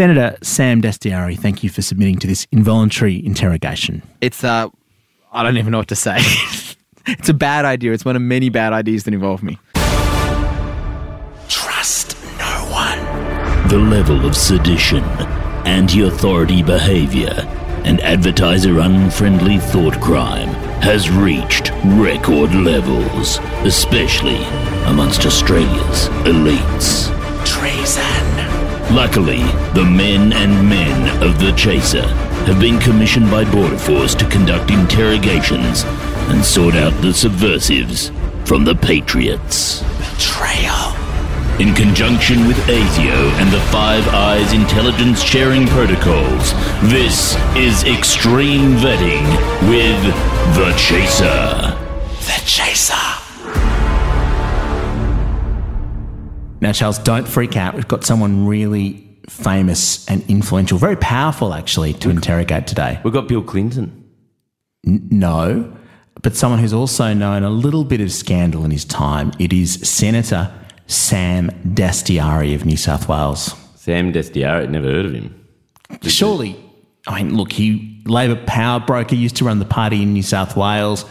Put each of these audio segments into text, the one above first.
Senator Sam Dastyari, thank you for submitting to this involuntary interrogation. It's uh, I don't even know what to say. it's a bad idea. It's one of many bad ideas that involve me. Trust no one. The level of sedition, anti authority behavior, and advertiser unfriendly thought crime has reached record levels, especially amongst Australia's elites. Treason. Luckily, the men and men of the Chaser have been commissioned by Border Force to conduct interrogations and sort out the subversives from the Patriots. Betrayal. In conjunction with ASIO and the Five Eyes intelligence sharing protocols, this is Extreme Vetting with The Chaser. The Chaser. Now, Charles, don't freak out. We've got someone really famous and influential, very powerful actually, to interrogate today. We've got Bill Clinton. N- no, but someone who's also known a little bit of scandal in his time. It is Senator Sam Dastyari of New South Wales. Sam Dastyari, never heard of him. Surely, I mean, look, he Labor power broker used to run the party in New South Wales.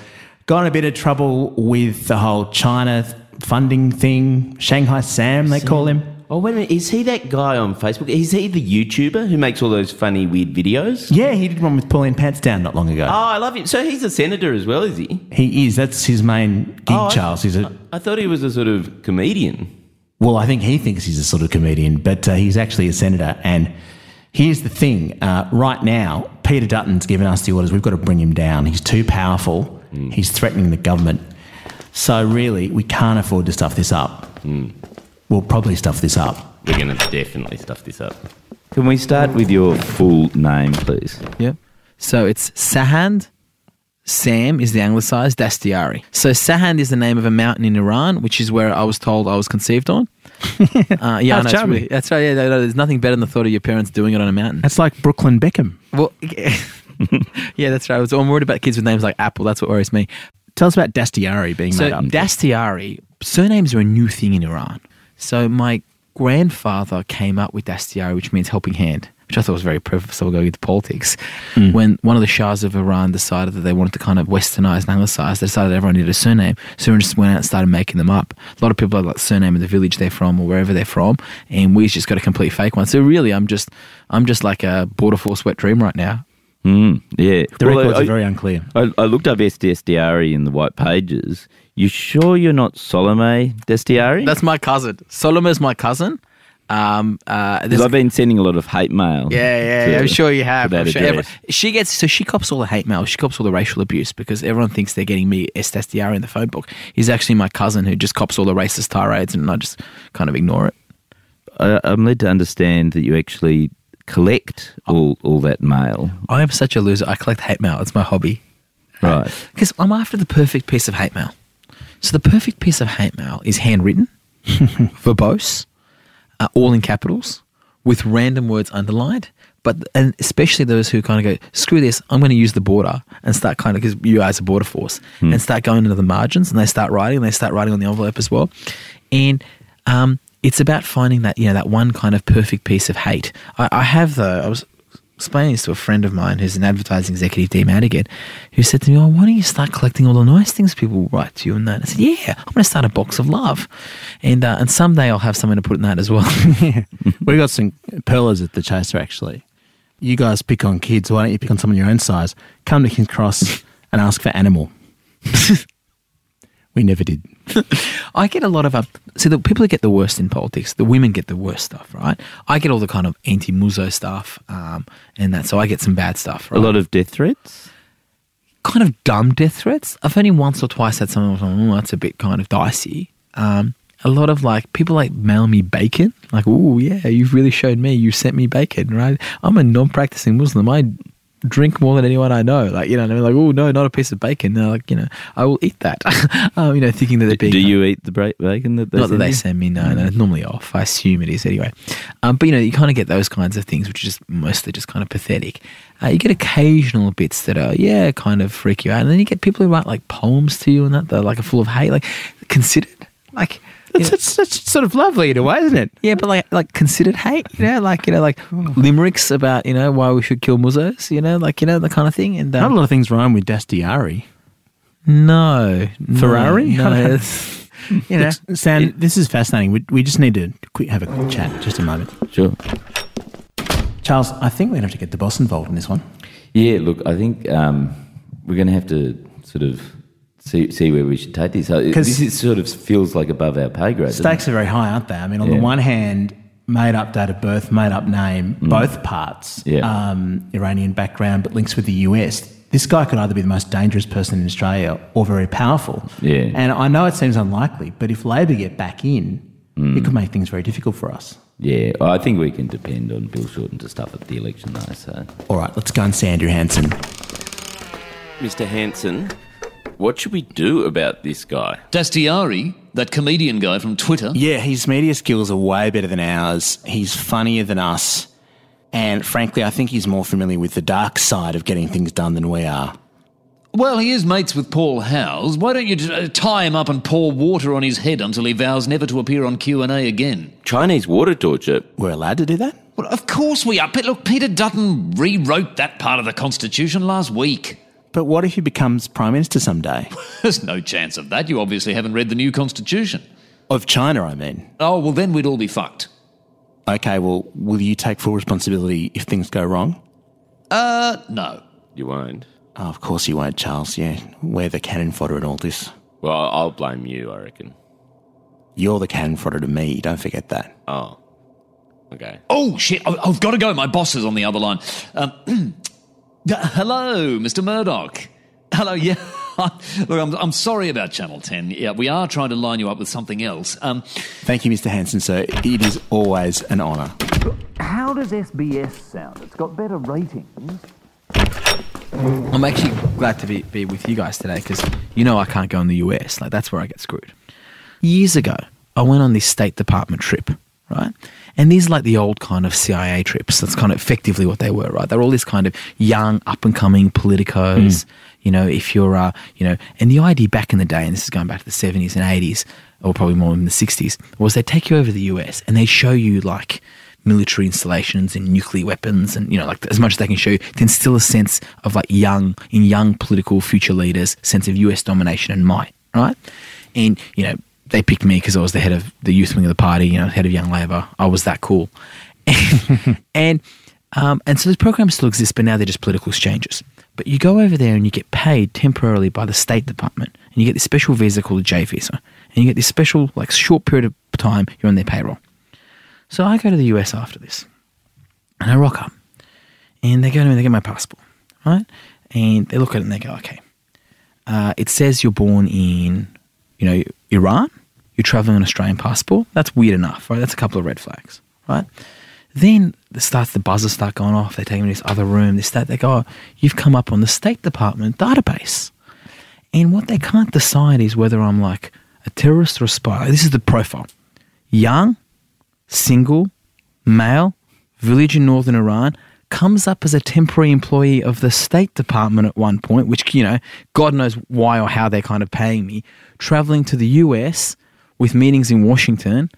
Got in a bit of trouble with the whole China funding thing. Shanghai Sam, they call him. Oh, wait a minute. Is he that guy on Facebook? Is he the YouTuber who makes all those funny, weird videos? Yeah, he did one with pulling pants down not long ago. Oh, I love him. So he's a senator as well, is he? He is. That's his main gig, Oh, Charles. He's a I thought he was a sort of comedian. well. I think he thinks he's a sort of comedian, but uh, he's actually a senator. And here's the thing: uh, right now, Peter Dutton's given us the orders. We've got to bring him down. He's too powerful. He's threatening the government. So really, we can't afford to stuff this up. We'll probably stuff this up. We're going to definitely stuff this up. Can we start with your full name, please? Yep. So it's Sahand. Sam is the anglicized Dastyari. So Sahand is the name of a mountain in Iran, which is where I was told I was conceived on. Uh, yeah, That's no, it's really, that's right. Yeah, no, no, there's nothing better than the thought of your parents doing it on a mountain. That's like Brooklyn Beckham. Well, yeah, that's right. I was, I'm worried about kids with names like Apple. That's what worries me. Tell us about Dastyari being So made up. Dastyari, surnames are a new thing in Iran. So my grandfather came up with Dastyari, which means helping hand, which I thought was very perfect. So we'll go into politics. Mm. When one of the Shahs of Iran decided that they wanted to kind of westernize and anglicize, they decided everyone needed a surname. So everyone just went out and started making them up. A lot of people have like surname of the village they're from or wherever they're from, and we just got a complete fake one. So really, I'm just I'm just like a border force wet dream right now. Mm, yeah. the Well, records I, are very unclear. I, I looked up SDSDRE in the white pages. You sure you're not Solomé Dastyari? That's my cousin. Solome is my cousin. Um, uh, I've been sending a lot of hate mail. Yeah, yeah, to- yeah, I'm sure you have. that sure address. every- she gets so she cops all the hate mail. She cops all the racial abuse because everyone thinks they're getting me SDSDR in the phone book. He's actually my cousin who just cops all the racist tirades, and I just kind of ignore it. I, I'm led to understand that you actually collect all, all that mail. I am such a loser. I collect hate mail. It's my hobby. Right. Because I'm after the perfect piece of hate mail. So the perfect piece of hate mail is handwritten, verbose, uh, all in capitals, with random words underlined. But and especially those who kind of go, screw this, I'm going to use the border and start kind of because you guys are border force and start going into the margins and they start writing and they start writing on the envelope as well. And um, it's about finding that you know that one kind of perfect piece of hate. I, I have though. I was explaining this to a friend of mine who's an advertising executive, Dee Madigan, who said to me, Oh, why don't you start collecting all the nice things people write to you and that? And I said, Yeah, I'm going to start a box of love. And uh, and someday I'll have something to put in that as well. we got some pearlers at the Chaser actually. You guys pick on kids. Why don't you pick on someone your own size? Come to King's Cross and ask for animal. we never did. I get a lot of, uh, see, the people who get the worst in politics, the women get the worst stuff, right? I get all the kind of anti muso stuff um, and that. So I get some bad stuff, right? A lot of death threats? kind of dumb death threats. I've only once or twice had someone like, oh, that's a bit kind of dicey. Um, a lot of like people like mail me bacon, like, oh yeah, you've really showed me. You sent me bacon, right? I'm a non-practicing Muslim. I drink more than anyone I know. Like you know, what I mean? like oh no, not a piece of bacon. They're like you know, I will eat that. um, you know, thinking that they're being Do you eat the bacon that they not that they you? send me, no, no, normally off. I assume it is anyway. Um, but you know, you kind of get those kinds of things, which are just mostly just kind of pathetic. Uh, you get occasional bits that are, yeah, kind of freak you out. And then you get people who write like poems to you and that, they're like full of hate, like considered. Like, That's, that's, that's sort of lovely in a way, isn't it? Yeah, but like like considered hate, you know, like you know, like limericks about you know why we should kill muzzos, you know, like you know the kind of thing. And Not a um, lot of things rhyme with Dastyari. no, no, Ferrari? no, it's- you know, Sam, this is fascinating. We, we just need to quick, have a quick chat, just a moment. Sure. Charles, I think we're going to have to get the boss involved in this one. Yeah, look, I think um, we're going to have to sort of see, see where we should take this. So uh, 'Cause- this is sort of feels like above our pay grade. doesn't? Stakes are very high, aren't they? I mean, on Yeah. the one hand, made up date of birth, made up name, mm. both parts, Yeah. um, Iranian background, but links with the US. This guy could either be the most dangerous person in Australia or very powerful. Yeah. And I know it seems unlikely, but if Labor get back in, mm. it could make things very difficult for us. Yeah, I think we can depend on Bill Shorten to stuff at the election, though. So, All right, let's go and see Andrew Hansen. Mr. Hansen, what should we do about this guy? Dastyari, that comedian guy from Twitter. Yeah, his media skills are way better than ours. He's funnier than us. And frankly, I think he's more familiar with the dark side of getting things done than we are. Well, he is mates with Paul Howes. Why don't you uh, tie him up and pour water on his head until he vows never to appear on Q&A again? Chinese water torture. We're allowed to do that? Well, of course we are. But look, Peter Dutton rewrote that part of the Constitution last week. But what if he becomes Prime Minister someday? There's no chance of that. You obviously haven't read the new Constitution. Of China, I mean. Oh, well, then we'd all be fucked. Okay, well, will you take full responsibility if things go wrong? Uh, no. You won't. Oh, of course you won't, Charles. Yeah, we're the cannon fodder in all this. Well, I'll blame you, I reckon. You're the cannon fodder to me. Don't forget that. Oh. Okay. Oh, shit. I- I've got to go. My boss is on the other line. Um, hello, Mr. Murdoch. Hello, yeah. Look, I'm, I'm sorry about Channel 10. Yeah, we are trying to line you up with something else. Um, Thank you, Mr. Hansen, sir. It is always an honour. How does SBS sound? It's got better ratings. I'm actually glad to be, be with you guys today because you know I can't go in the US. Like that's where I get screwed. Years ago, I went on this State Department trip, right? And these are like the old kind of CIA trips. That's kind of effectively what they were, right? They're all these kind of young, up and coming politicos. You know, if you're, uh, you know, and the idea back in the day, and this is going back to the 70s and 80s, or probably more in the 60s, was they take you over to the US and they show you like military installations and nuclear weapons and you know like as much as they can show you to instill a sense of like young in young political future leaders sense of US domination and might right and you know they picked me because I was the head of the youth wing of the party you know head of Young Labour I was that cool and and, um, and so those programs still exist but now they're just political exchanges but you go over there and you get paid temporarily by the State Department and you get this special visa called a J visa and you get this special like short period of time you're on their payroll so I go to the US after this, and I rock up, and they go to me, they get my passport, right? And they look at it and they go, okay, uh, it says you're born in, you know, Iran. You're traveling on an Australian passport. That's weird enough, right? That's a couple of red flags, right? Then the starts the buzzers start going off. They take me to this other room. They start. They go, oh, you've come up on the State Department database, and what they can't decide is whether I'm like a terrorist or a spy. This is the profile: young, single, male, village in northern Iran, comes up as a temporary employee of the State Department at one point, which, you know, God knows why or how they're kind of paying me, traveling to the US with meetings in Washington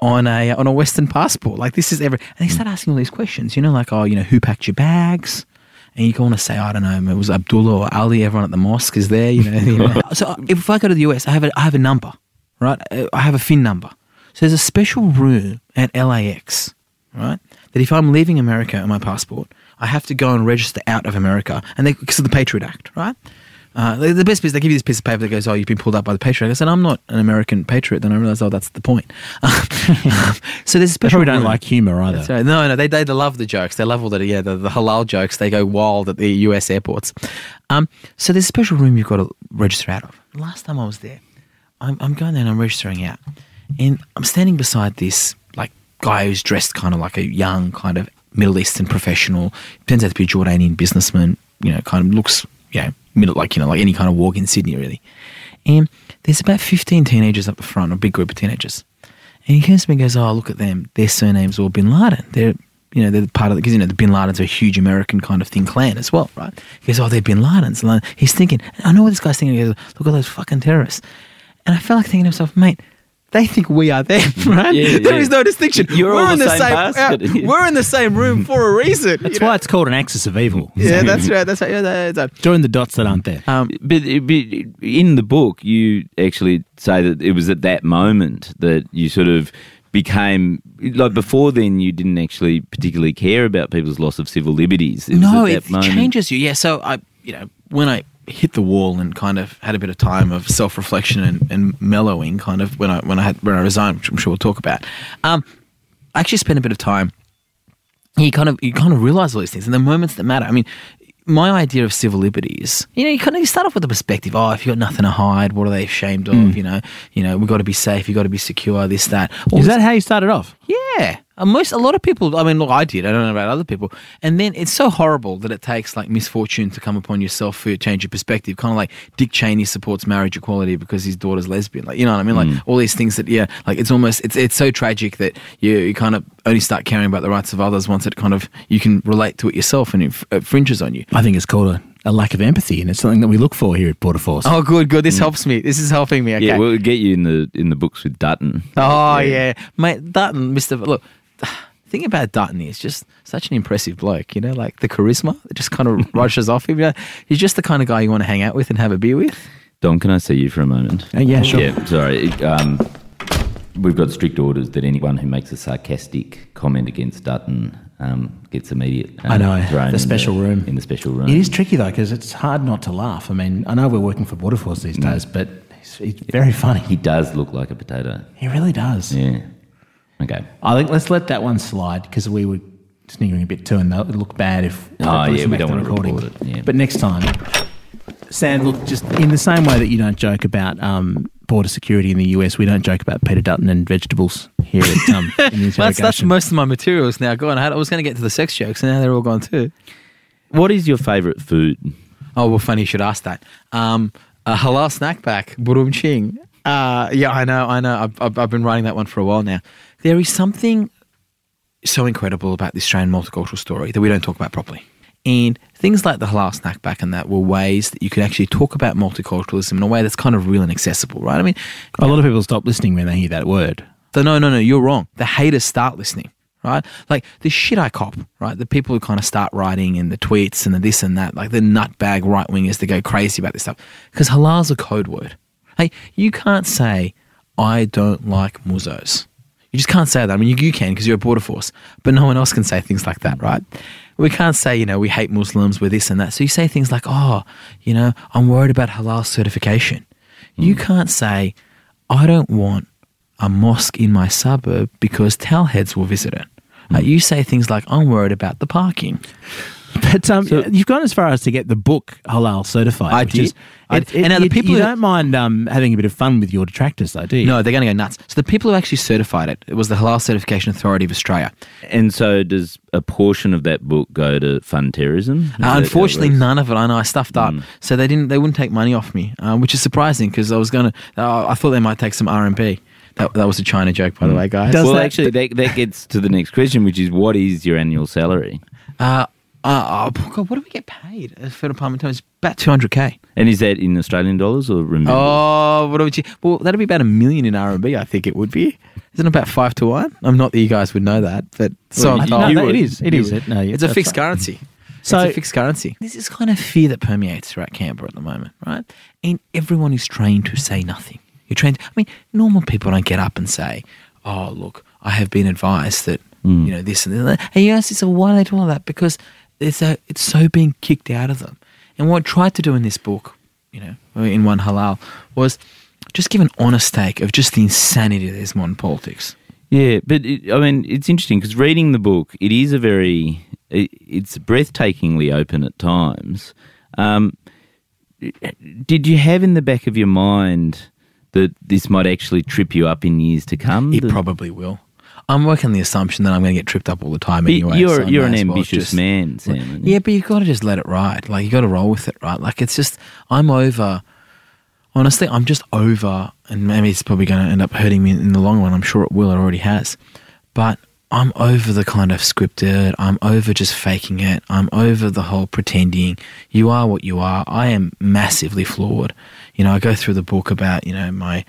on a on a Western passport. Like this is every and they start asking all these questions, you know, like, oh, you know, who packed your bags? And you go on to say, I don't know, it was Abdullah or Ali, everyone at the mosque is there, you know. you know. so if I go to the US, I have a I have a number, right? Uh, I have a FIN number. So there's a special room at LAX, right? That if I'm leaving America on my passport, I have to go and register out of America, and they because of the Patriot Act, right? Uh, the, the best is they give you this piece of paper that goes, "Oh, you've been pulled up by the Patriot." I said, "I'm not an American patriot." Then I realized, "Oh, that's the point." so there's a They special probably don't room. like humour either. So, no, no, they, they love the jokes. They love all the yeah the, the halal jokes. They go wild at the U.S. airports. Um, so there's a special room you've got to register out of. Last time I was there, I'm, I'm going there and I'm registering out, and I'm standing beside this like guy who's dressed kind of like a young kind of Middle Eastern professional. Turns out to be a Jordanian businessman. You know, kind of looks you know middle like you know like any kind of walk in Sydney really. And there's about 15 teenagers up the front, a big group of teenagers. And he comes to me and goes, "Oh, look at them. Their surnames all Bin Laden. They're, you know, they're part of the because you know the Bin Ladens are a huge American kind of thing clan as well, right?" He goes, "Oh, they're Bin Ladens." And he's thinking, I know what this guy's thinking. He goes, "Look at those fucking terrorists." And I felt like thinking to myself, mate, they think we are them, right? Yeah, There yeah. is no distinction. You're we're all in the the same same. basket. uh, we're in the same room for a reason. That's you know? why it's called an axis of evil. Yeah, that's right. That's right. Yeah, that's right. Join the dots that aren't there. Um, But, but in the book, you actually say that it was at that moment that you sort of became like before then you didn't actually particularly care about people's loss of civil liberties. It was no, at it moment- changes you. Yeah. So I, you know, when I hit the wall and kind of had a bit of time of self reflection and, and mellowing, kind of when I when I had when I resigned, which I'm sure we'll talk about. Um, I actually spent a bit of time. You kind of you kind of realize all these things and the moments that matter. I mean. My idea of civil liberties, you know, you kind of you start off with the perspective, oh, if you've got nothing to hide, what are they ashamed of? You know, you know, we've got to be safe, you've got to be secure, this, that. All Is that how you started off? yeah. Uh, Most a lot of people. I mean, look, I did. I don't know about other people. And then it's so horrible that it takes like misfortune to come upon yourself for you to change your perspective. Kind of like Dick Cheney supports marriage equality because his daughter's lesbian. Like you know what I mean? Like all these things that yeah, like it's almost it's it's so tragic that you you kind of only start caring about the rights of others once it kind of you can relate to it yourself and it f- fringes on you. I think it's called a, a lack of empathy, and it's something that we look for here at Border Force. Oh, good, good. This helps me. This is helping me. Okay. Yeah, we'll get you in the in the books with Dutton. Oh yeah, mate, Dutton, Mister. Look, the thing about Dutton is just such an impressive bloke. You know, like the charisma that just kind of rushes off him. You know, he's just the kind of guy you want to hang out with and have a beer with. Don, can I see you for a moment? Uh, yeah, sure. Yeah, sorry. It, Um, we've got strict orders that anyone who makes a sarcastic comment against Dutton um, gets immediate. Um, I know, thrown the in special room. In the special room. It is tricky though because it's hard not to laugh. I mean, I know we're working for Border Force these days, but he's, he's very funny. He does look like a potato. He really does. Yeah. Okay. I think let's let that one slide because we were sniggering a bit too, and that would look bad if. Oh, yeah, we don't wanna recording. record it, yeah. But next time, Sam, look, just in the same way that you don't joke about um, border security in the US, we don't joke about Peter Dutton and vegetables here at um, in the That's that's most of my materials now. gone. I I was going to get to the sex jokes, and now they're all gone too. What is your favourite food? Oh well, funny you should ask that. Um, a halal snack pack, burum ching. Uh, yeah, I know, I know. I've, I've, I've been writing that one for a while now. There is something so incredible about the Australian multicultural story that we don't talk about properly. And things like the halal snack pack and that were ways that you could actually talk about multiculturalism in a way that's kind of real and accessible, right? I mean, a lot of people stop listening when they hear that word. so no, no, no, you're wrong. The haters start listening, right? Like the shit I cop, right? The people who kind of start writing and the tweets and the this and that, like the nutbag right wingers that go crazy about this stuff. Because halal's a code word. Hey, you can't say, I don't like muzzos. You just can't say that. I mean, you, you can because you're a border force, but no one else can say things like that, right? We can't say, you know, we hate Muslims, we're this and that. So you say things like, oh, you know, I'm worried about halal certification. You can't say, I don't want a mosque in my suburb because towelheads will visit it. Uh, you say things like, I'm worried about the parking. But um, you've gone as far as to get the book halal certified. I did. Is, I- it, it, and now the you, people you who- don't mind um, having a bit of fun with your detractors, though, do you? No, they're going to go nuts. So the people who actually certified it, it was the Halal Certification Authority of Australia. And so, does a portion of that book go to fund terrorism? Is that how Uh, unfortunately, none of it. I know I stuffed up, so they didn't. They wouldn't take money off me, uh, which is surprising because I was going to. Uh, I thought they might take some RMB. That, that was a China joke, by the way, guys. Does well, that- actually, that, that gets to the next question, which is what is your annual salary? Uh, uh, oh, God, what do we get paid as federal parliamentarians? About two hundred k. And is that in Australian dollars or renminbi? Oh, what do we? Well, that'd be about a million in RMB. I think it would be. Isn't it about five to one? I'm not that you guys would know that, but so Well, you- you no, would. it is. It You is. would. It, no, It's a fixed right. currency. So- it's a fixed currency. This is kind of fear that permeates throughout Canberra at the moment, right? And everyone is trained to say nothing. You're trained. I mean, normal people don't get up and say, "Oh, look, I have been advised that Hmm. you know this and that." And you ask yourself, why are they doing all that? Because it's a, it's so being kicked out of them. And what I tried to do in this book, you know, in one halal, was just give an honest take of just the insanity that is modern politics. Yeah, but it, I mean, it's interesting because reading the book, it is a very, it, it's breathtakingly open at times. Um, did you have in the back of your mind that this might actually trip you up in years to come? It That- probably will. I'm working on the assumption that I'm going to get tripped up all the time But anyway. you're so you're an well ambitious just- man, Sam. Yeah, but you've got to just let it ride. Like you got to roll with it, right? Like it's just I'm over. Honestly, I'm just over, and maybe it's probably going to end up hurting me in the long run. I'm sure it will. It already has, but I'm over the kind of scripted. I'm over just faking it. I'm over the whole pretending. You are what you are. I am massively flawed. You know, I go through the book about you know my,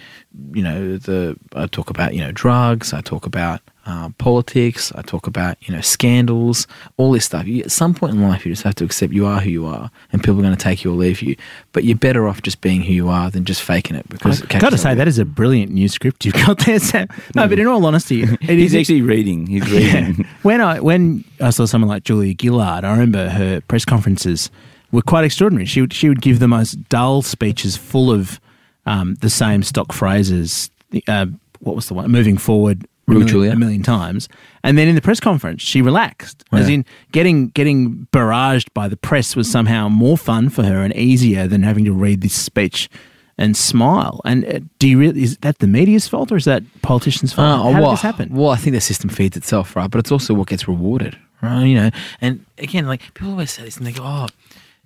you know the I talk about you know drugs. I talk about uh, politics. I talk about you know scandals, all this stuff. You, at some point in life, you just have to accept you are who you are, and people are going to take you or leave you. But you're better off just being who you are than just faking it. Because I've got to say that is a brilliant new script you've got there, Sam. No, but in all honesty, it He's is actually reading. He's Yeah. reading. When I when I saw someone like Julia Gillard, I remember her press conferences were quite extraordinary. She would she would give the most dull speeches full of um, the same stock phrases. Uh, what was the one? Moving forward. A million, a million times, and then in the press conference, she relaxed. As in, getting getting barraged by the press was somehow more fun for her and easier than having to read this speech and smile. And uh, do you really is that the media's fault or is that politicians' fault? Uh, How well, did this happen? Well, I think the system feeds itself, right? But it's also what gets rewarded, right? You know, and again, like people always say this and they go, oh,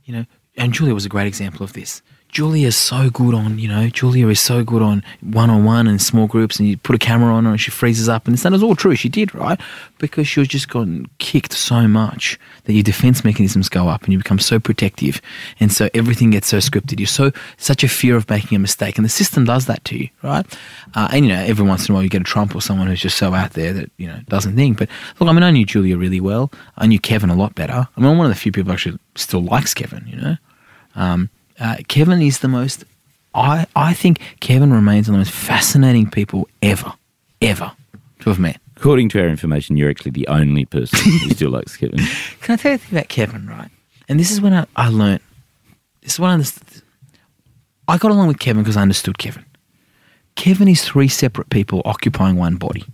you know, and Julia was a great example of this. Julia is so good on, you know, Julia is so good on one on one and small groups, and you put a camera on her and she freezes up. And this, that is all true. She did, right? Because she was just gotten kicked so much that your defense mechanisms go up and you become so protective. And so everything gets so scripted. You're so, such a fear of making a mistake. And the system does that to you, right? Uh, and, you know, every once in a while you get a Trump or someone who's just so out there that, you know, doesn't think. But look, I mean, I knew Julia really well. I knew Kevin a lot better. I mean, I'm one of the few people actually still likes Kevin, you know? Um, uh, Kevin is the most. I I think Kevin remains one of the most fascinating people ever, ever to have met. According to our information, you're actually the only person who still likes Kevin. Can I tell you the thing about Kevin, right? And this is when I, I learned. This is when I understood. I got along with Kevin because I understood Kevin. Kevin is three separate people occupying one body.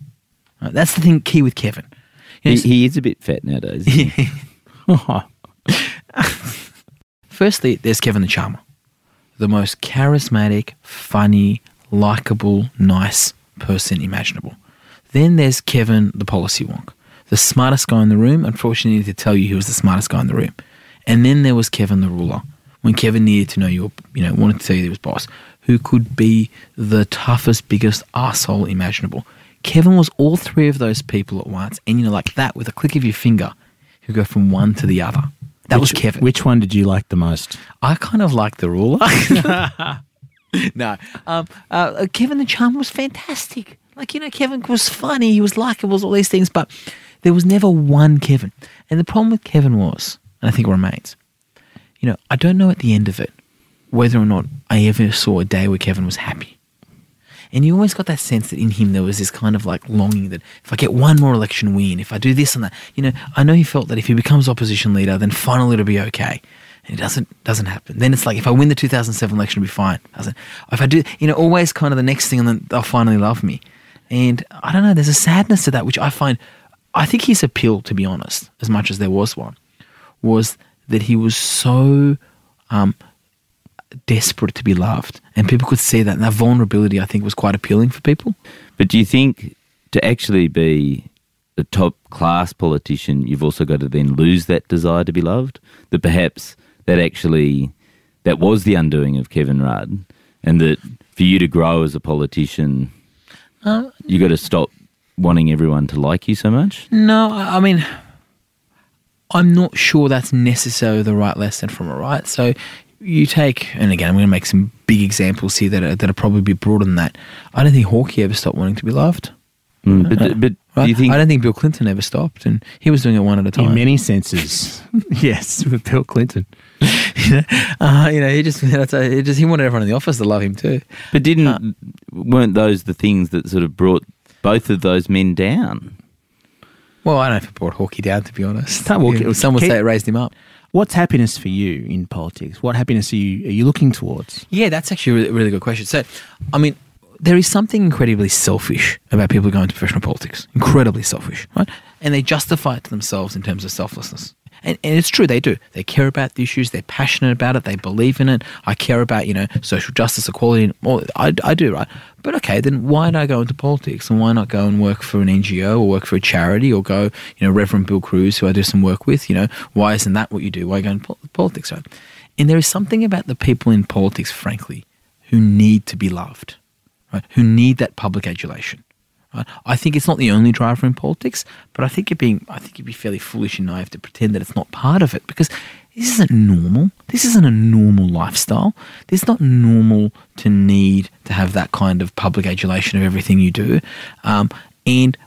Right? That's the thing key with Kevin. You know, he, he is a bit fat nowadays. isn't he? Firstly, there's Kevin the Charmer, the most charismatic, funny, likable, nice person imaginable. Then there's Kevin the policy wonk, the smartest guy in the room. Unfortunately, to tell you he was the smartest guy in the room. And then there was Kevin the ruler, when Kevin needed to know you, you know, wanted to tell you he was boss, who could be the toughest, biggest asshole imaginable. Kevin was all three of those people at once, and you know, like that, with a click of your finger, you go from one to the other. That was Which- Kevin. Which one did you like the most? I kind of like the ruler. no, um, uh, Kevin the Charm was fantastic. Like you know, Kevin was funny. He was likable. All these things, but there was never one Kevin. And the problem with Kevin was, and I think it remains, you know, I don't know at the end of it whether or not I ever saw a day where Kevin was happy. And you always got that sense that in him there was this kind of like longing that if I get one more election win, if I do this and that, you know, I know he felt that if he becomes opposition leader, then finally it'll be okay. And it doesn't doesn't happen. Then it's like if I win the 2007 election, it'll be fine. If I do, you know, always kind of the next thing, and then they'll finally love me. And I don't know. There's a sadness to that, which I find. I think his appeal, to be honest, as much as there was one, was that he was so um, desperate to be loved, and people could see that. And that vulnerability, I think, was quite appealing for people. But do you think to actually be a top class politician, you've also got to then lose that desire to be loved? That perhaps that actually that was the undoing of Kevin Rudd, and that for you to grow as a politician, Uh, you got to stop wanting everyone to like you so much. No, I I mean, I'm not sure that's necessarily the right lesson from it, right? So you take, and again, I'm going to make some big examples here that are, that are probably a bit broader than that. I don't think Hawkie ever stopped wanting to be loved. Mm, but but Right? do you think I don't think Bill Clinton ever stopped, and he was doing it one at a time. In many senses, yes, with Bill Clinton. uh, you know, he just, he just he wanted everyone in the office to love him too. But didn't Uh, weren't those the things that sort of brought both of those men down? Well, I don't know if it brought Hawkie down, to be honest. No, well, Yeah, Some would say it raised him up. What's happiness for you in politics? What happiness are you are you looking towards? Yeah, that's actually a really, good question. So, I mean, there is something incredibly selfish about people going go into professional politics. Incredibly selfish, right? And they justify it to themselves in terms of selflessness. And, and it's true, they do. They care about the issues. They're passionate about it. They believe in it. I care about, you know, social justice, equality. And all, I, I do, right? But okay, then why not I go into politics? And why not go and work for an NGO or work for a charity or go, you know, Reverend Bill Crews, who I do some work with, you know, why isn't that what you do? Why go into politics, right? And there is something about the people in politics, frankly, who need to be loved, right? Who need that public adulation, Right? I think it's not the only driver in politics, but I think you're being, I think you'd be fairly foolish and naive to pretend that it's not part of it because this isn't normal. This isn't a normal lifestyle. It's not normal to need to have that kind of public adulation of everything you do. Um, and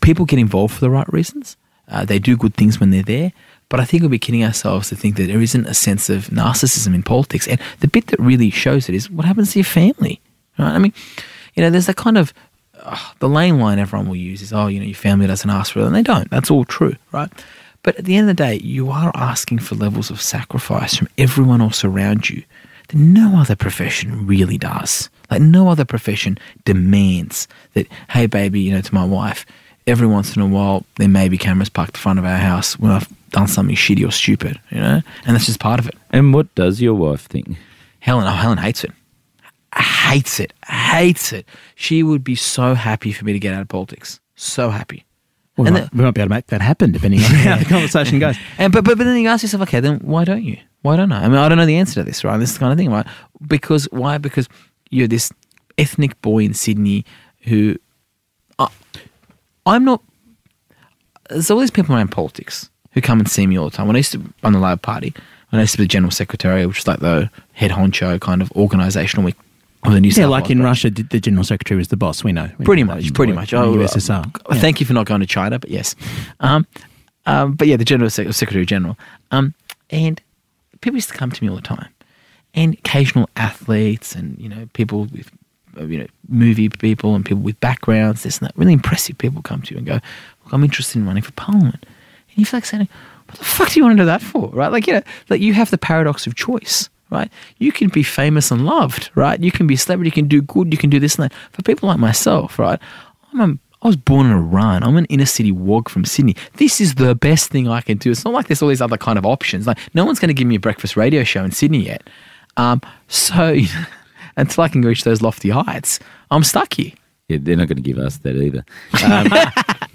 people get involved for the right reasons. Uh, they do good things when they're there. But I think we'd be kidding ourselves to think that there isn't a sense of narcissism in politics. And the bit that really shows it is what happens to your family. Right? I mean, you know, there's that kind of uh, the lane line everyone will use is, oh, you know, your family doesn't ask for it, and they don't. That's all true, right? But at the end of the day, you are asking for levels of sacrifice from everyone else around you that no other profession really does. Like no other profession demands that, hey, baby, you know, to my wife, every once in a while there may be cameras parked in front of our house when I've done something shitty or stupid, you know, and that's just part of it. And what does your wife think? Helen, oh, Helen hates it. Hates it. Hates it. She would be so happy for me to get out of politics. So happy. We, might, we might be able to make that happen depending on how the conversation goes. And but, but but then you ask yourself, okay, then why don't you? Why don't I? I mean, I don't know the answer to this, right? This is the kind of thing, right? Because why? Because you're this ethnic boy in Sydney who I, I'm not. There's all these people around politics who come and see me all the time. When I used to run the Labor Party, when I used to be the general secretary, which is like the head honcho kind of organisational week of the New Yeah, like in. Russia, the general secretary was the boss. We know. We Pretty know much, pretty much. Oh, USSR. uh, Thank you for not going to China, but yes. Um, um, but yeah, the General Sec- Secretary General. Um, and people used to come to me all the time, and occasional athletes and you know people with uh, you know movie people and people with backgrounds, this and that. Really impressive people come to you and go, "Look, I'm interested in running for Parliament," and you feel like saying, "What the fuck do you want to do that for?" Right? Like you know, like you have the paradox of choice. Right, you can be famous and loved. Right, you can be a celebrity, you can do good, you can do this and that. For people like myself, right, I'm a, I was born in Iran. I'm an inner city wog from Sydney. This is the best thing I can do. It's not like there's all these other kind of options. Like no one's going to give me a breakfast radio show in Sydney yet. Um, so until I can reach those lofty heights, I'm stuck here. Yeah, they're not going to give us that either. Um,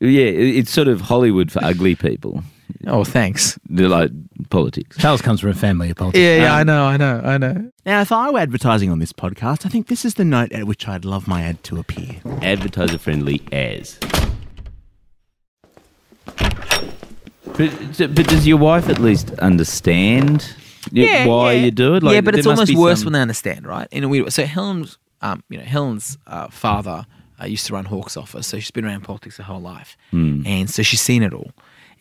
yeah, it's sort of Hollywood for ugly people. Oh, thanks. They're like politics. Charles comes from a family of politics. Yeah, yeah, I know, I know, I know. Now, if I were advertising on this podcast, I think this is the note at which I'd love my ad to appear. Advertiser friendly as. But, but does your wife at least understand y- why you do it? Like, yeah, but it's almost worse some- when they understand, right? In a weird way. So Helen's, um, you know, Helen's uh, father uh, used to run Hawke's office, so she's been around politics her whole life, Hmm. and so she's seen it all.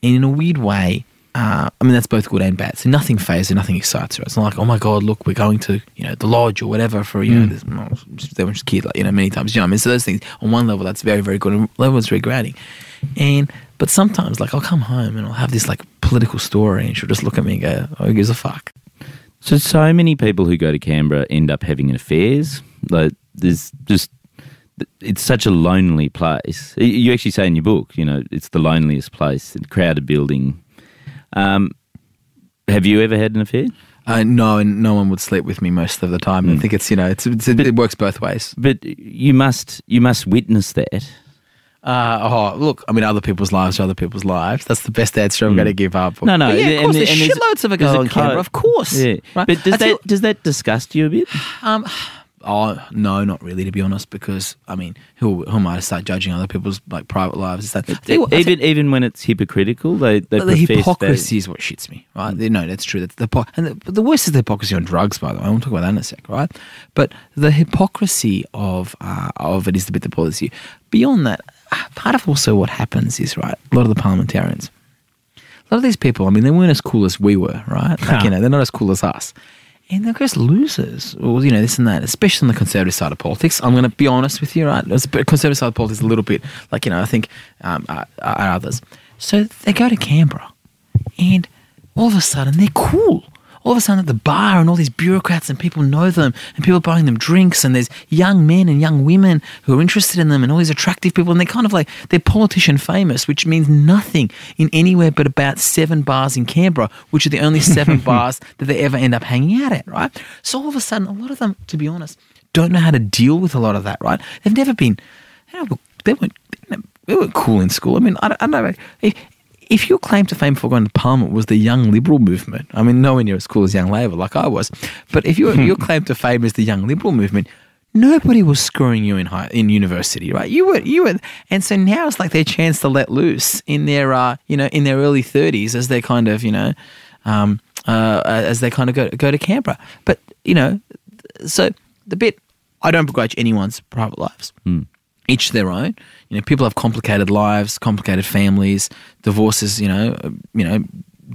And in a weird way, uh, I mean, that's both good and bad. So nothing phases her, nothing excites her. It's not like, oh my god, look, we're going to, you know, the lodge or whatever for you know, this, well, they were just kid, like you know, many times. You know, I mean, so those things on one level, that's very, very good, and level is very grounding. And but sometimes, like, I'll come home and I'll have this like political story, and she'll just look at me and go, "Oh, who gives a fuck?" So, so many people who go to Canberra end up having affairs. Like, there's just, it's such a lonely place. You actually say in your book, you know, it's the loneliest place, a crowded building. Um, have you ever had an affair? Uh, no, and no one would sleep with me most of the time. I think it's you know it's, it's it works both ways. But you must, you must witness that. Uh, oh, look, I mean, other people's lives are other people's lives. That's the best answer I'm going to give up. No, no, But yeah, of and- course, and there's there's- shitloads of it on in Canberra. Of course, Yeah, right? but does that does that disgust you a bit? Um, oh no, not really, to be honest. Because I mean, who who am I to start judging other people's like private lives? Is that I tell what, I tell- even even when it's hypocritical, they they But the hypocrisy is what shits me, right? No, that's true. That's the and the, the worst is the hypocrisy on drugs. By the way, I won't talk about that in a sec, right? But the hypocrisy of uh, of it is the bit that bothers you. Beyond that, uh, part of also what happens is right. A lot of the parliamentarians, a lot of these people. I mean, they weren't as cool as we were, right? Like, you know, they're not as cool as us. And they're just losers, or you know, this and that. Especially on the conservative side of politics. I'm going to be honest with you, right? Bit- conservative side of politics is a little bit like you know, I think um, uh, uh, others. So they go to Canberra, and all of a sudden they're cool. All of a sudden at the bar and all these bureaucrats and people know them and people buying them drinks and there's young men and young women who are interested in them and all these attractive people and they're kind of like they're politician famous, which means nothing in anywhere but about seven bars in Canberra, which are the only seven bars that they ever end up hanging out at, right? So all of a sudden, a lot of them, to be honest, don't know how to deal with a lot of that, right? They've never been, they, weren't, they weren't cool in school. I mean, I don't, I don't know. If, if your claim to fame for going to Parliament was the young Liberal movement, I mean, nowhere near as cool as Young Labour, like I was, but if your, your claim to fame is the young Liberal movement, nobody was screwing you in high in university, right? You were you were, and so now it's like their chance to let loose in their uh you know in their early thirties as they kind of you know um uh as they kind of go go to Canberra, but you know so the bit I don't begrudge anyone's private lives. Each their own. You know, people have complicated lives, complicated families. Divorces, you know, uh, you know,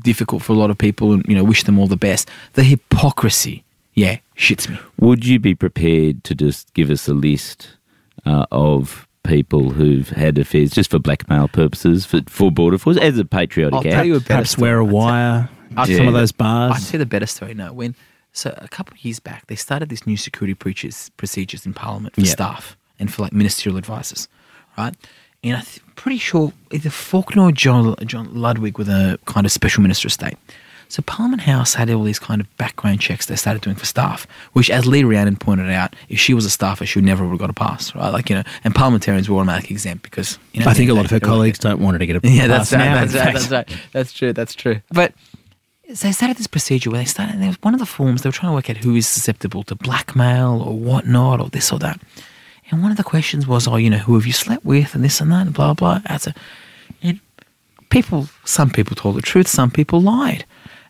difficult for a lot of people, and you know, wish them all the best. The hypocrisy, yeah, shits me. Would you be prepared to just give us a list uh, of people who've had affairs just for blackmail purposes for, for border force as a patriotic I'll act? tell you a better Perhaps story. wear a I'll tell- wire. I'll some of those bars. I'd say the better story. No, when so a couple of years back, they started this new security preachers, procedures in Parliament for Yeah. staff and for like ministerial advisors, right? And I'm pretty sure either Faulkner or John, John Ludwig were the kind of special minister of state. So Parliament House had all these kind of background checks they started doing for staff, which, as Lee Rhiannon pointed out, if she was a staffer, she would never would have got a pass, right? Like you know, and parliamentarians were automatically exempt because you know, I think a lot of her colleagues don't want her to get a yeah, that's pass right. now, That's right. That's right. That's true. That's true. But so they started this procedure where they started. There was one of the forms they were trying to work out who is susceptible to blackmail or whatnot or this or that. And one of the questions was, oh, you know, who have you slept with and this and that and blah blah. That's a, and people. Some people told the truth. Some people lied.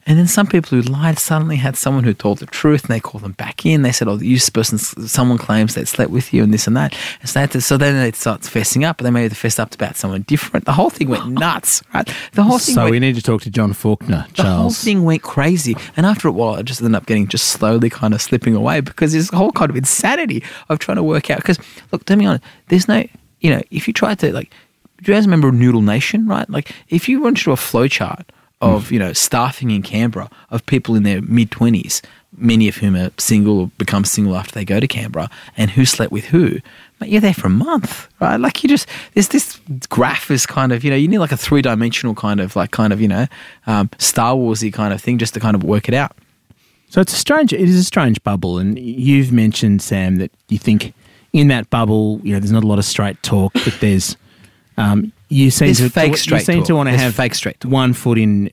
And then some people who lied suddenly had someone who told the truth, and they called them back in. They said, "Oh, this person, someone claims they slept with you, and this and that." And so, they had to, so then it starts fessing up, but they maybe fessed up about someone different. The whole thing went nuts, right? The whole thing So went, we need to talk to John Faulkner, Charles. the whole thing went crazy. And after a while, I just ended up getting just slowly kind of slipping away because this whole kind of insanity of trying to work out. Because, look, to be honest, there's no, you know, if you try to, like, do you guys remember Noodle Nation, right? Like, if you went to a flow of, you know, staffing in Canberra of people in their mid 20s, many of whom are single or become single after they go to Canberra, and who slept with who, but you're there for a month, right? Like you just there's this graph is kind of you know you need like a three dimensional kind of like kind of you know um, Star Warsy kind of thing just to kind of work it out. So it's a strange. It is a strange bubble, and you've mentioned Sam that you think in that bubble, you know, there's not a lot of straight talk, but there's um, you seem There's to fake you straight seem talk. to want to There's have fake straight talk. one foot in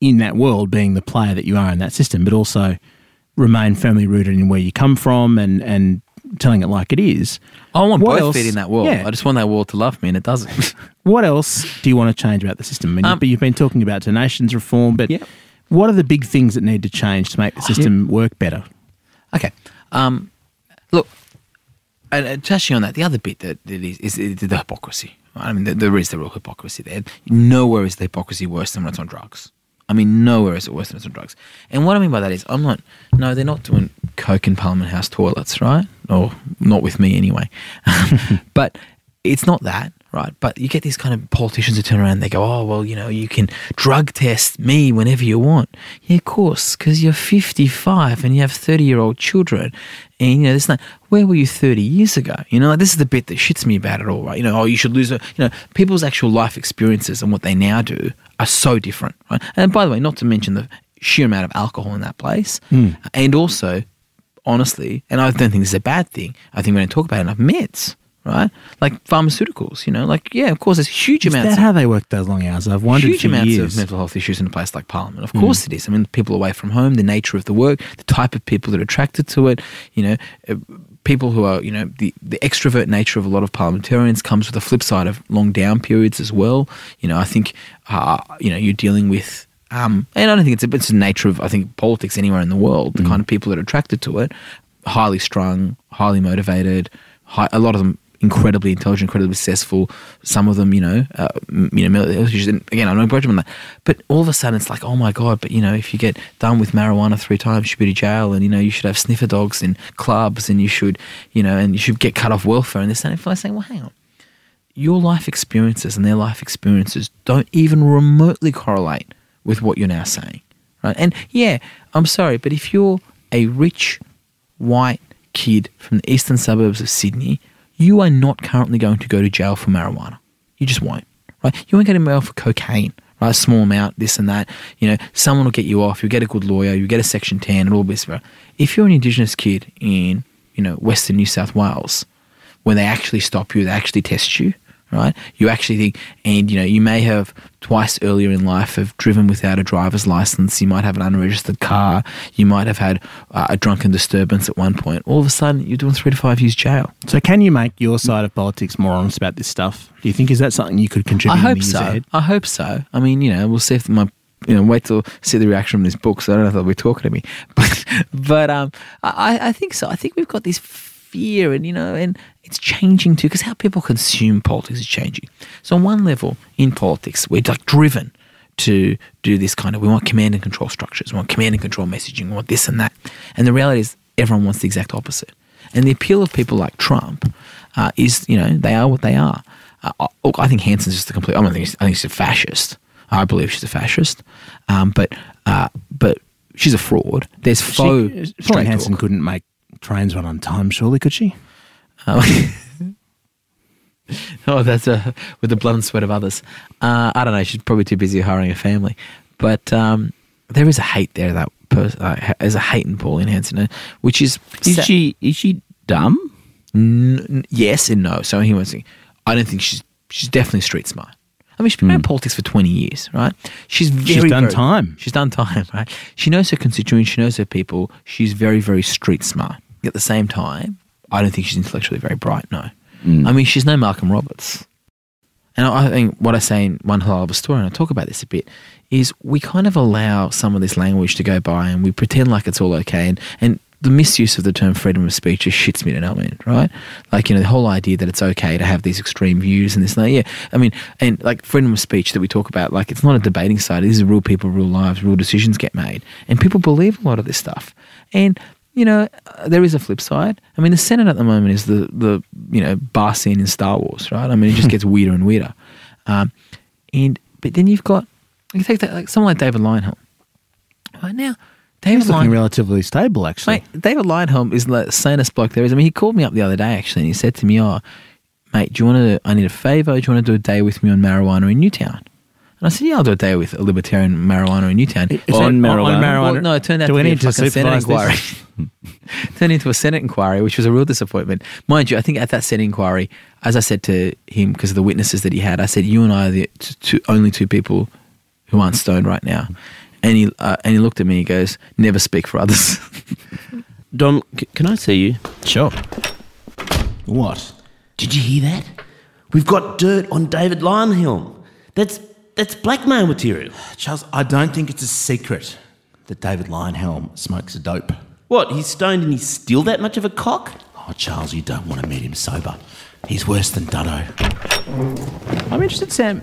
in that world, being the player that you are in that system, but also remain firmly rooted in where you come from and and telling it like it is. I want What both else- feet in that world. yeah. I just want that world to love me, and it doesn't. What else do you want to change about the system? I mean, Um, you've- you've been talking about donations reform, but Yeah. what are the big things that need to change to make the system work better? Okay. Um, look, and, and touching on that, the other bit that, that is, is, is the hypocrisy. I mean, there, is the real hypocrisy there. Nowhere is the hypocrisy worse than when it's on drugs. I mean, nowhere is it worse than it's on drugs. And what I mean by that is, I'm not, no, they're not doing coke in Parliament House toilets, right? Or not with me anyway. but it's not that, right? But you get these kind of politicians who turn around and they go, oh, well, you know, you can drug test me whenever you want. Yeah, of course, because you're 55 and you have 30 year old children. And, you know, there's not, where were you 30 years ago? You know, like, this is the bit that shits me about it all, right? You know, oh, you should lose, a, you know, people's actual life experiences and what they now do are so different, right? And by the way, not to mention the sheer amount of alcohol in that place. Hmm. And also, honestly, and I don't think this is a bad thing. I think we don't talk about enough meds, right? Like pharmaceuticals, you know, like yeah, of course, there's huge Is amounts. that how they work those long hours? I've wondered Huge amounts years. of mental health issues in a place like Parliament. Of course, it is. I mean, people away from home, the nature of the work, the type of people that are attracted to it. You know, uh, people who are, you know, the the extrovert nature of a lot of parliamentarians comes with the flip side of long down periods as well. You know, I think, uh, you know, you're dealing with. Um, and I don't think it's a, it's the nature of I think politics anywhere in the world. The kind of people that are attracted to it, highly strung, highly motivated, high, a lot of them incredibly intelligent, incredibly successful. Some of them, you know, uh, you know, again, I don't begrudge them on that. But all of a sudden, it's like, oh my god! But you know, if you get done with marijuana three times, you should be to jail, and you know, you should have sniffer dogs in clubs, and you should, you know, and you should get cut off welfare and this and that. I'm saying, well, hang on. Your life experiences and their life experiences don't even remotely correlate with what you're now saying, right? And yeah, I'm sorry, but if you're a rich white kid from the eastern suburbs of Sydney, you are not currently going to go to jail for marijuana. You just won't, right? You won't go to jail for cocaine, right? A small amount, this and that. You know, someone will get you off. You get a good lawyer. You get a Section 10 and all this. If you're an Indigenous kid in, you know, Western New South Wales, when they actually stop you, they actually test you, right? You actually think, and you know, you may have twice earlier in life have driven without a driver's license. You might have an unregistered car. You might have had uh, a drunken disturbance at one point. All of a sudden, you're doing three to five years jail. So, can you make your side of politics more honest about this stuff? Do you think is that something you could contribute? I hope so. ahead? I hope so. I mean, you know, we'll see if my you know wait till see the reaction from this book. So I don't know if they'll be talking to me, but but um, I I think so. I think we've got this fear, and you know, and it's changing too because how people consume politics is changing. So on one level, in politics, we're like driven to do this kind of we want command and control structures, we want command and control messaging, we want this and that, and the reality is everyone wants the exact opposite. And the appeal of people like Trump uh, is, you know, they are what they are. Uh, I- look, I think Hanson's just a complete. I don't think. She's, I think she's a fascist. I believe she's a fascist. Um, but uh, but she's a fraud. There's faux. She, Pauline Hanson couldn't make trains run on time, surely, could she? Oh, that's uh, with the blood and sweat of others. Uh, I don't know. She's probably too busy hiring a family. But um, there is a hate there. That person, uh, ha- there's a hate in Pauline Hanson, uh, which is Is sa- she is she dumb? N- n- yes and no. So he was saying, I don't think she's she's definitely street smart. I mean, she's been in politics for twenty years, right? She's very done very- time. She's done time, right? She knows her constituents. She knows her people. She's very very street smart. At the same time, I don't think she's intellectually very bright. No, mm. I mean she's no Malcolm Roberts. And I think what I say in one a story, and I talk about this a bit, is we kind of allow some of this language to go by and we pretend like it's all okay. And, and the misuse of the term freedom of speech just shits me to no end, right? Like, you know, the whole idea that it's okay to have these extreme views and this and that. Yeah. I mean, and like freedom of speech that we talk about, like, it's not a debating side. These are real people, real lives, real decisions get made. And people believe a lot of this stuff. And, you know, uh, there is a flip side. I mean, the Senate at the moment is the, the you know, bar scene in Star Wars, right? I mean, it just gets weirder and weirder. Um, and but then you've got you take that like someone like David Leyonhjelm. Right now, David He's looking relatively stable, actually. mate, David Leyonhjelm is the sanest bloke there is. I mean, he called me up the other day actually, and he said to me, "Oh, mate, do you want to? I need a favour. Do you want to do a day with me on marijuana in Newtown?" And I said, "Yeah, I'll do a day with a libertarian marijuana in Newtown." Is On that- marijuana? Well, no, it turned out Do to we be a to fucking Senate inquiry. turned into a Senate inquiry, which was a real disappointment. Mind you, I think at that Senate inquiry, as I said to him, because of the witnesses that he had, I said, "You and I are the t- two, only two people who aren't stoned right now." And he uh, and he looked at me. And he goes, "Never speak for others." Dom, c- can I see you? Sure. What? Did you hear that? We've got dirt on David Leyonhjelm. That's that's blackmail material. Charles, I don't think it's a secret that David Leyonhjelm smokes a dope. What? He's stoned and he's still that much of a cock? Oh, Charles, you don't want to meet him sober. He's worse than Dutto. I'm interested, Sam,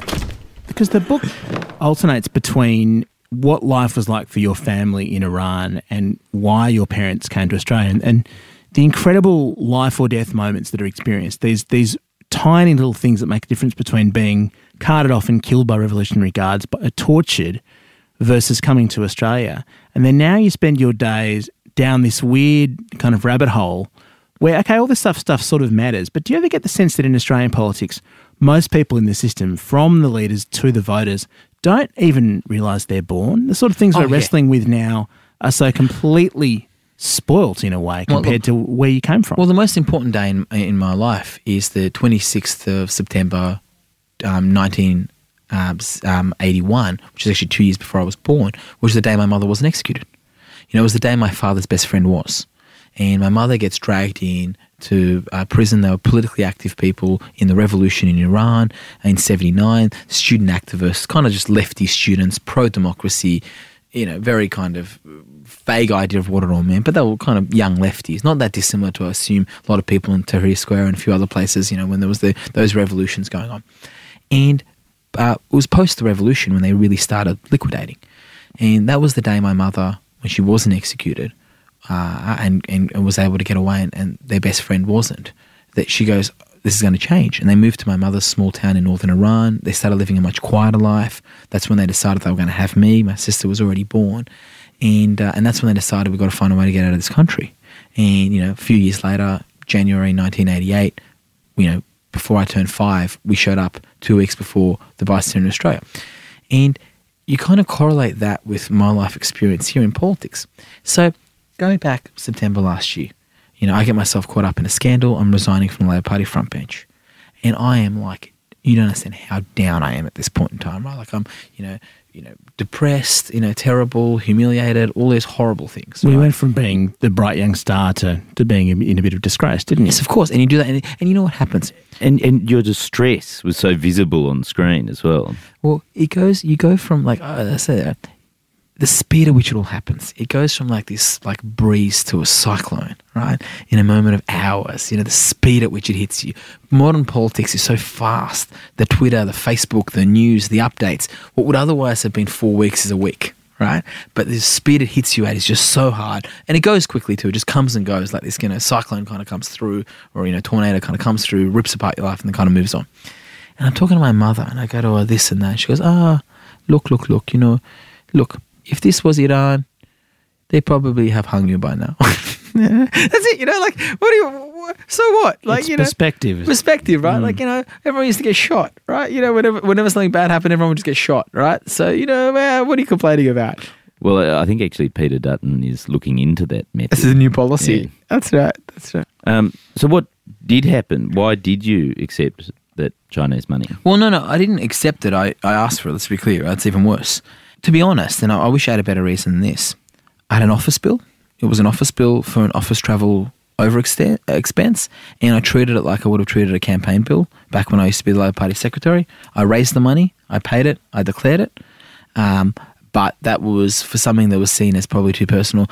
because the book alternates between what life was like for your family in Iran and why your parents came to Australia and, and the incredible life or death moments that are experienced. These these tiny little things that make a difference between being carted off and killed by Revolutionary Guards, but tortured, versus coming to Australia. And then now you spend your days down this weird kind of rabbit hole where, okay, all this stuff stuff sort of matters. But do you ever get the sense that in Australian politics, most people in the system, from the leaders to the voters, don't even realise they're born? The sort of things Oh, we're yeah. wrestling with now are so completely spoilt in a way Well, compared to where you came from. Well, the most important day in, in my life is the 26th of September, um, 1981, which is actually two years before I was born, which is the day my mother wasn't executed. You know, it was the day my father's best friend was. And my mother gets dragged in to uh, prison. They were politically active people in the revolution in Iran in 79, student activists, kind of just lefty students, pro democracy, you know, very kind of vague idea of what it all meant, but they were kind of young lefties, not that dissimilar to, I assume, a lot of people in Tahrir Square and a few other places, you know, when there was the, those revolutions going on. And uh, it was post the revolution when they really started liquidating. And that was the day my mother, when she wasn't executed, uh, and, and was able to get away, and, and their best friend wasn't, that she goes, This is going to change. And they moved to my mother's small town in northern Iran. They started living a much quieter life. That's when they decided they were going to have me. My sister was already born. And, uh, and that's when they decided we've got to find a way to get out of this country. And, you know, a few years later, January 1988, you know, before I turned five, we showed up two weeks before the bicentennial in Australia. And you kind of correlate that with my life experience here in politics. So going back September last year, you know, I get myself caught up in a scandal. I'm resigning from the Labor Party front bench. And I am like you don't understand how down I am at this point in time, right? Like I'm, you know, you know, depressed, you know, terrible, humiliated, all those horrible things. We right? went from being the bright young star to, to being in in a bit of disgrace, didn't you? Yes, of course. And you do that, and, and you know what happens? And and your distress was so visible on screen as well. Well, it goes. You go from like I said, uh, the speed at which it all happens. It goes from like this like breeze to a cyclone, right? In a moment of hours. You know, the speed at which it hits you. Modern politics is so fast. The Twitter, the Facebook, the news, the updates. What would otherwise have been four weeks is a week. Right, but the speed it hits you at is just so hard, and it goes quickly too. It just comes and goes like this. You know, cyclone kind of comes through, or you know, tornado kind of comes through, rips apart your life, and then kind of moves on. And I'm talking to my mother, and I go to her this and that. She goes, "Ah, look, look, look. You know, look. If this was Iran, they probably have hung you by now." That's it. You know, like what do you? So what? Like It's you know, perspective. perspective, right? Mm. Like you know, everyone used to get shot, right? You know, whenever whenever something bad happened, everyone would just get shot, right? So you know, well, what are you complaining about? Well, uh, I think actually Peter Dutton is looking into that method. This is a new policy. Yeah. That's right. That's right. Um, so what did happen? Why did you accept that Chinese money? Well, no, no, I didn't accept it. I, I asked for it. Let's be clear. That's even worse. To be honest, and I, wish I had a better reason than this. I had an office bill. It was an office bill for an office travel over expense, and I treated it like I would have treated a campaign bill back when I used to be the Labor Party secretary. I raised the money, I paid it, I declared it, um, but that was for something that was seen as probably too personal.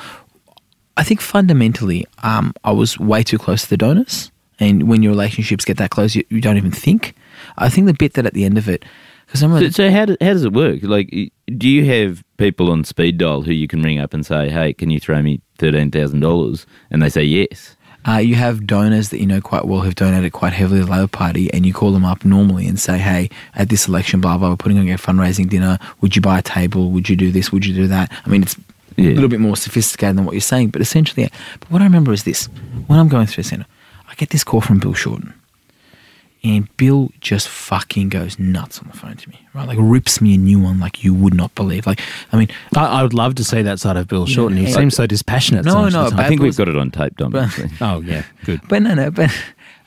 I think fundamentally, um, I was way too close to the donors. And when your relationships get that close, you, you don't even think. I think the bit that at the end of it, because I'm So, so how, do, how does it work? Like, do you have people on speed dial who you can ring up and say, "Hey, can you throw me thirteen thousand dollars?" and they say yes. uh, you have donors that you know quite well who've donated quite heavily to the Labor Party, and you call them up normally and say, "Hey, at this election, blah blah, we're putting on a fundraising dinner. Would you buy a table? Would you do this? Would you do that?" I mean, it's Yeah. a little bit more sophisticated than what you're saying, but essentially, yeah. But what I remember is this: when I'm going through the centre, I get this call from Bill Shorten, and Bill just fucking goes nuts on the phone to me, right? Like rips me a new one, like you would not believe. Like, I mean, I, I would love to see that side of Bill Shorten. He seems so dispassionate. No, no, of the but- time. I think we've got it on tape, Dom. oh yeah, good. But no, no, but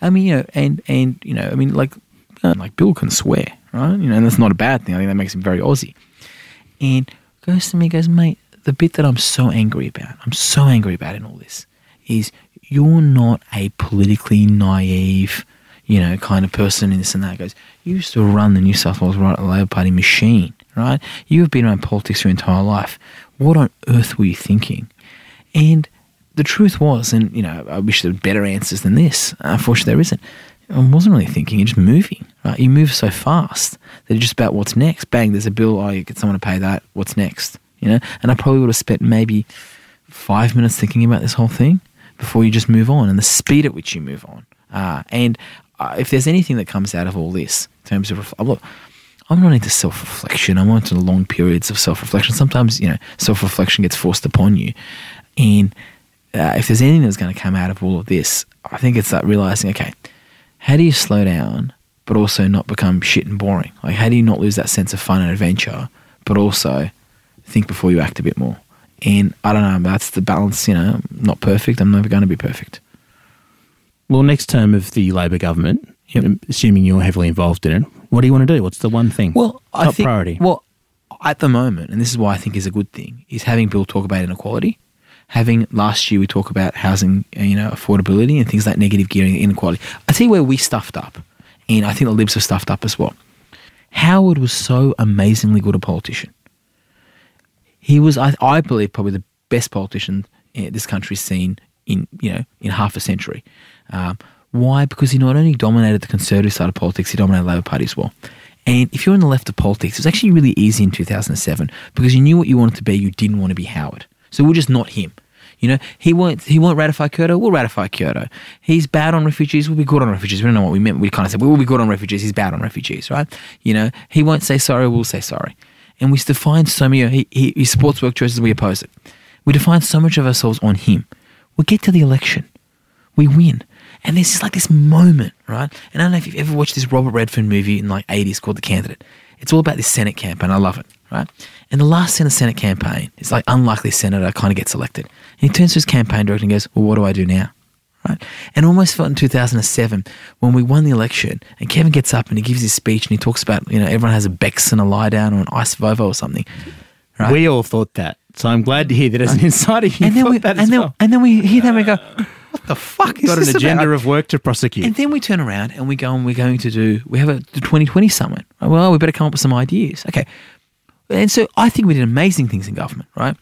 I mean, you know, and and you know, I mean, like, uh, like Bill can swear, right? You know, and that's not a bad thing. I think that makes him very Aussie. And goes to me, goes, mate, the bit that I'm so angry about, I'm so angry about in all this, is you're not a politically naive, you know, kind of person in this and that. Goes, you used to run the New South Wales right Labor Party machine, right? You have been around politics your entire life. What on earth were you thinking? And the truth was, and you know, I wish there were better answers than this. Unfortunately, there isn't. I wasn't really thinking; you're just moving. Right? You move so fast that it's just about what's next. Bang! There's a bill. Oh, you get someone to pay that. What's next? You know. And I probably would have spent maybe five minutes thinking about this whole thing before you just move on, and the speed at which you move on. Uh, and if there's anything that comes out of all this in terms of look, I'm not into self reflection. I'm not into long periods of self reflection. Sometimes, you know, self reflection gets forced upon you. And uh, if there's anything that's going to come out of all of this, I think it's that realizing, okay, how do you slow down, but also not become shit and boring? Like, how do you not lose that sense of fun and adventure, but also think before you act a bit more? And I don't know, that's the balance, you know, not perfect. I'm never going to be perfect. Well, next term of the Labor government, um, assuming you're heavily involved in it, what do you want to do? What's the one thing? Well, I top think, priority. Well, at the moment, and this is why I think is a good thing, is having Bill talk about inequality. Having last year we talk about housing, uh, you know, affordability and things like negative gearing, inequality. I see where we stuffed up, and I think the Libs have stuffed up as well. Howard was so amazingly good a politician. He was, I, I believe, probably the best politician uh, this country's seen in you know in half a century. Um, why? Because he not only dominated the conservative side of politics, he dominated the Labor Party as well. And if you're on the left of politics, it was actually really easy in 2007 because you knew what you wanted to be. You didn't want to be Howard, so we're just not him. You know, he won't he won't ratify Kyoto. We'll ratify Kyoto. He's bad on refugees. We'll be good on refugees. We don't know what we meant. We kind of said we'll be good on refugees. He's bad on refugees, right? You know, he won't say sorry. We'll say sorry. And we define so many. He, he, he supports work choices. We oppose it. We define so much of ourselves on him. We get to the election, we win, and there's just like this moment, right? And I don't know if you've ever watched this Robert Redford movie in like 80s called The Candidate. It's all about this Senate campaign. I love it, right? And the last Senate Senate campaign, it's like unlikely senator kind of gets elected. And he turns to his campaign director and goes, Well, what do I do now? right? And almost felt in 2007 when we won the election and Kevin gets up and he gives his speech and he talks about, you know, everyone has a Bex and a lie down or an ice Vovo or something. Right. We all thought that. So I'm glad to hear that as an insider you and then thought we, that and as then, well. and then we hear that and we go, what the fuck is Got an agenda about? of work to prosecute. And then we turn around and we go and we're going to do, we have a the 2020 summit. Well, we better come up with some ideas. Okay. And so I think we did amazing things in government, right?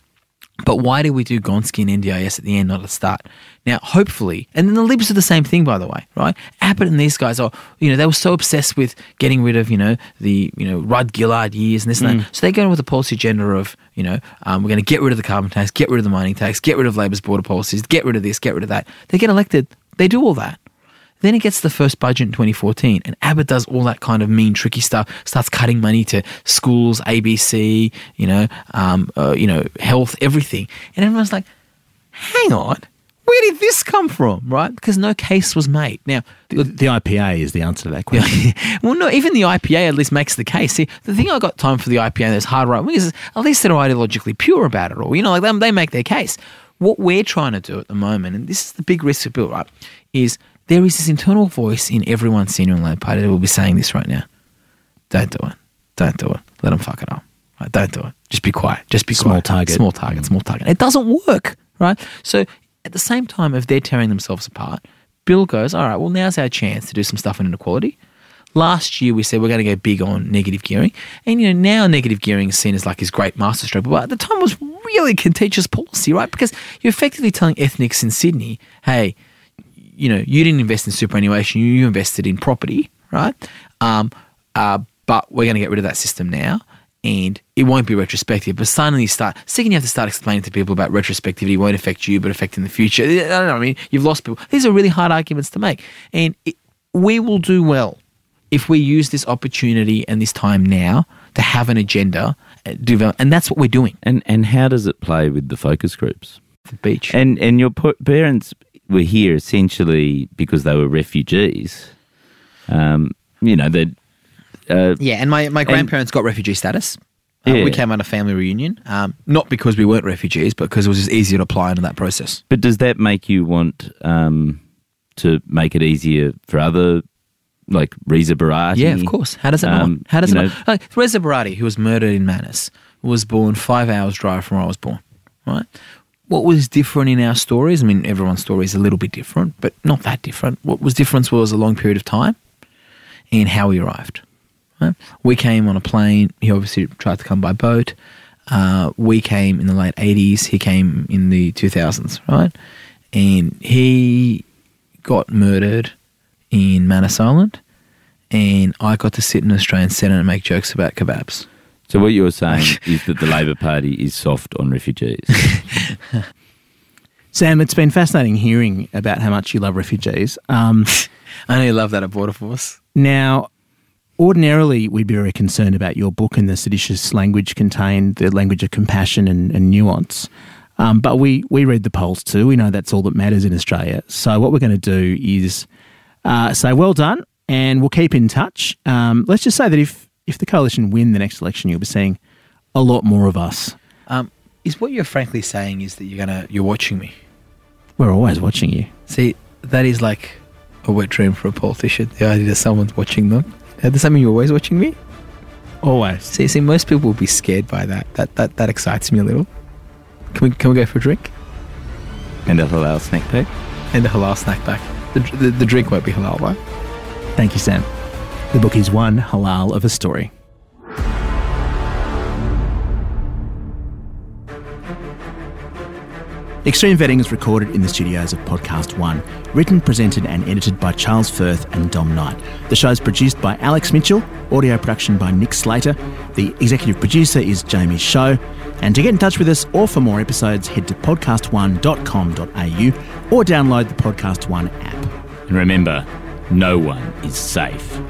But why did we do Gonski and NDIS at the end, not at the start? Now, hopefully, and then the Libs are the same thing, by the way, right? Abbott and these guys are, you know, they were so obsessed with getting rid of, you know, the, you know, Rudd Gillard years and this and that. So they're going with a policy agenda of, you know, um, we're going to get rid of the carbon tax, get rid of the mining tax, get rid of Labor's border policies, get rid of this, get rid of that. They get elected, they do all that. Then it gets the first budget in 2014, and Abbott does all that kind of mean, tricky stuff. Starts cutting money to schools, ABC, you know, um, uh, you know, health, everything, and everyone's like, "Hang on, where did this come from?" Right? Because no case was made. Now, the, the IPA is the answer to that question. well, no, even the IPA at least makes the case. See, the thing I got time for the IPA that's hard right wing is at least they're ideologically pure about it all. You know, like them, they make their case. What we're trying to do at the moment, and this is the big risk of Bill, right, is there is this internal voice in everyone senior in Labor Party that will be saying this right now. Don't do it. Don't do it. Let them fuck it up. Right? Don't do it. Just be quiet. Just be Small quiet. target. Small target. Small target. It doesn't work, right? So at the same time, if they're tearing themselves apart, Bill goes, all right, well, now's our chance to do some stuff on inequality. Last year, we said we're going to go big on negative gearing. And, you know, now negative gearing is seen as like his great masterstroke. But at the time, it was really contentious policy, right? Because you're effectively telling ethnics in Sydney, hey, you know, you didn't invest in superannuation, you invested in property, right? Um, uh, but we're going to get rid of that system now. And it won't be retrospective, but suddenly you start. Second, you have to start explaining to people about retrospectivity won't affect you, but affect in the future. I don't know. I mean, you've lost people. These are really hard arguments to make, and it, we will do well if we use this opportunity and this time now to have an agenda, uh, develop, and that's what we're doing. And and how does it play with the focus groups? The beach. And and your parents were here essentially because they were refugees. Um, you know that. Uh, Yeah, and my, my grandparents got refugee status. Uh, Yeah. We came on a family reunion, um, not because we weren't refugees, but because it was just easier to apply into that process. but does that make you want um, to make it easier for other, like Reza Barati? Yeah, of course. How does it Um, not? How does it know- not? Like, Reza Barati, who was murdered in Manus, was born five hours drive from where I was born, right? What was different in our stories? I mean, everyone's story is a little bit different, but not that different. What was different was a long period of time and how we arrived. Right? We came on a plane. He obviously tried to come by boat. Uh, we came in the late 80s. He came in the 2000s, right? And he got murdered in Manus Island. And I got to sit in an Australian Senate and make jokes about kebabs. So what you're saying is that the Labor Party is soft on refugees. Sam, it's been fascinating hearing about how much you love refugees. Um, I know you love that at Border Force. now, ordinarily, we'd be very concerned about your book and the seditious language contained, the language of compassion and, and nuance. Um, but we, we read the polls too. We know that's all that matters in Australia. So, what we're going to do is uh, say, well done, and we'll keep in touch. Um, let's just say that if, if the coalition win the next election, you'll be seeing a lot more of us. Um, is what you're frankly saying is that you're gonna you're watching me? We're always watching you. See, that is like a wet dream for a politician. The idea that someone's watching them. Does that mean you're always watching me? Always. See, see, most people will be scared by that. That that that excites me a little. Can we can we go for a drink and a halal snack pack. and a halal snack back? The, the, the drink won't be halal, right? Thank you, Sam. The book is One Halal of a Story. Extreme Vetting is recorded in the studios of Podcast One. Written, presented, and edited by Charles Firth and Dom Knight. The show is produced by Alex Mitchell, audio production by Nick Slater. The executive producer is Jamie Show. And to get in touch with us or for more episodes, head to podcast1.com.au or download the Podcast One app. And remember, no one is safe.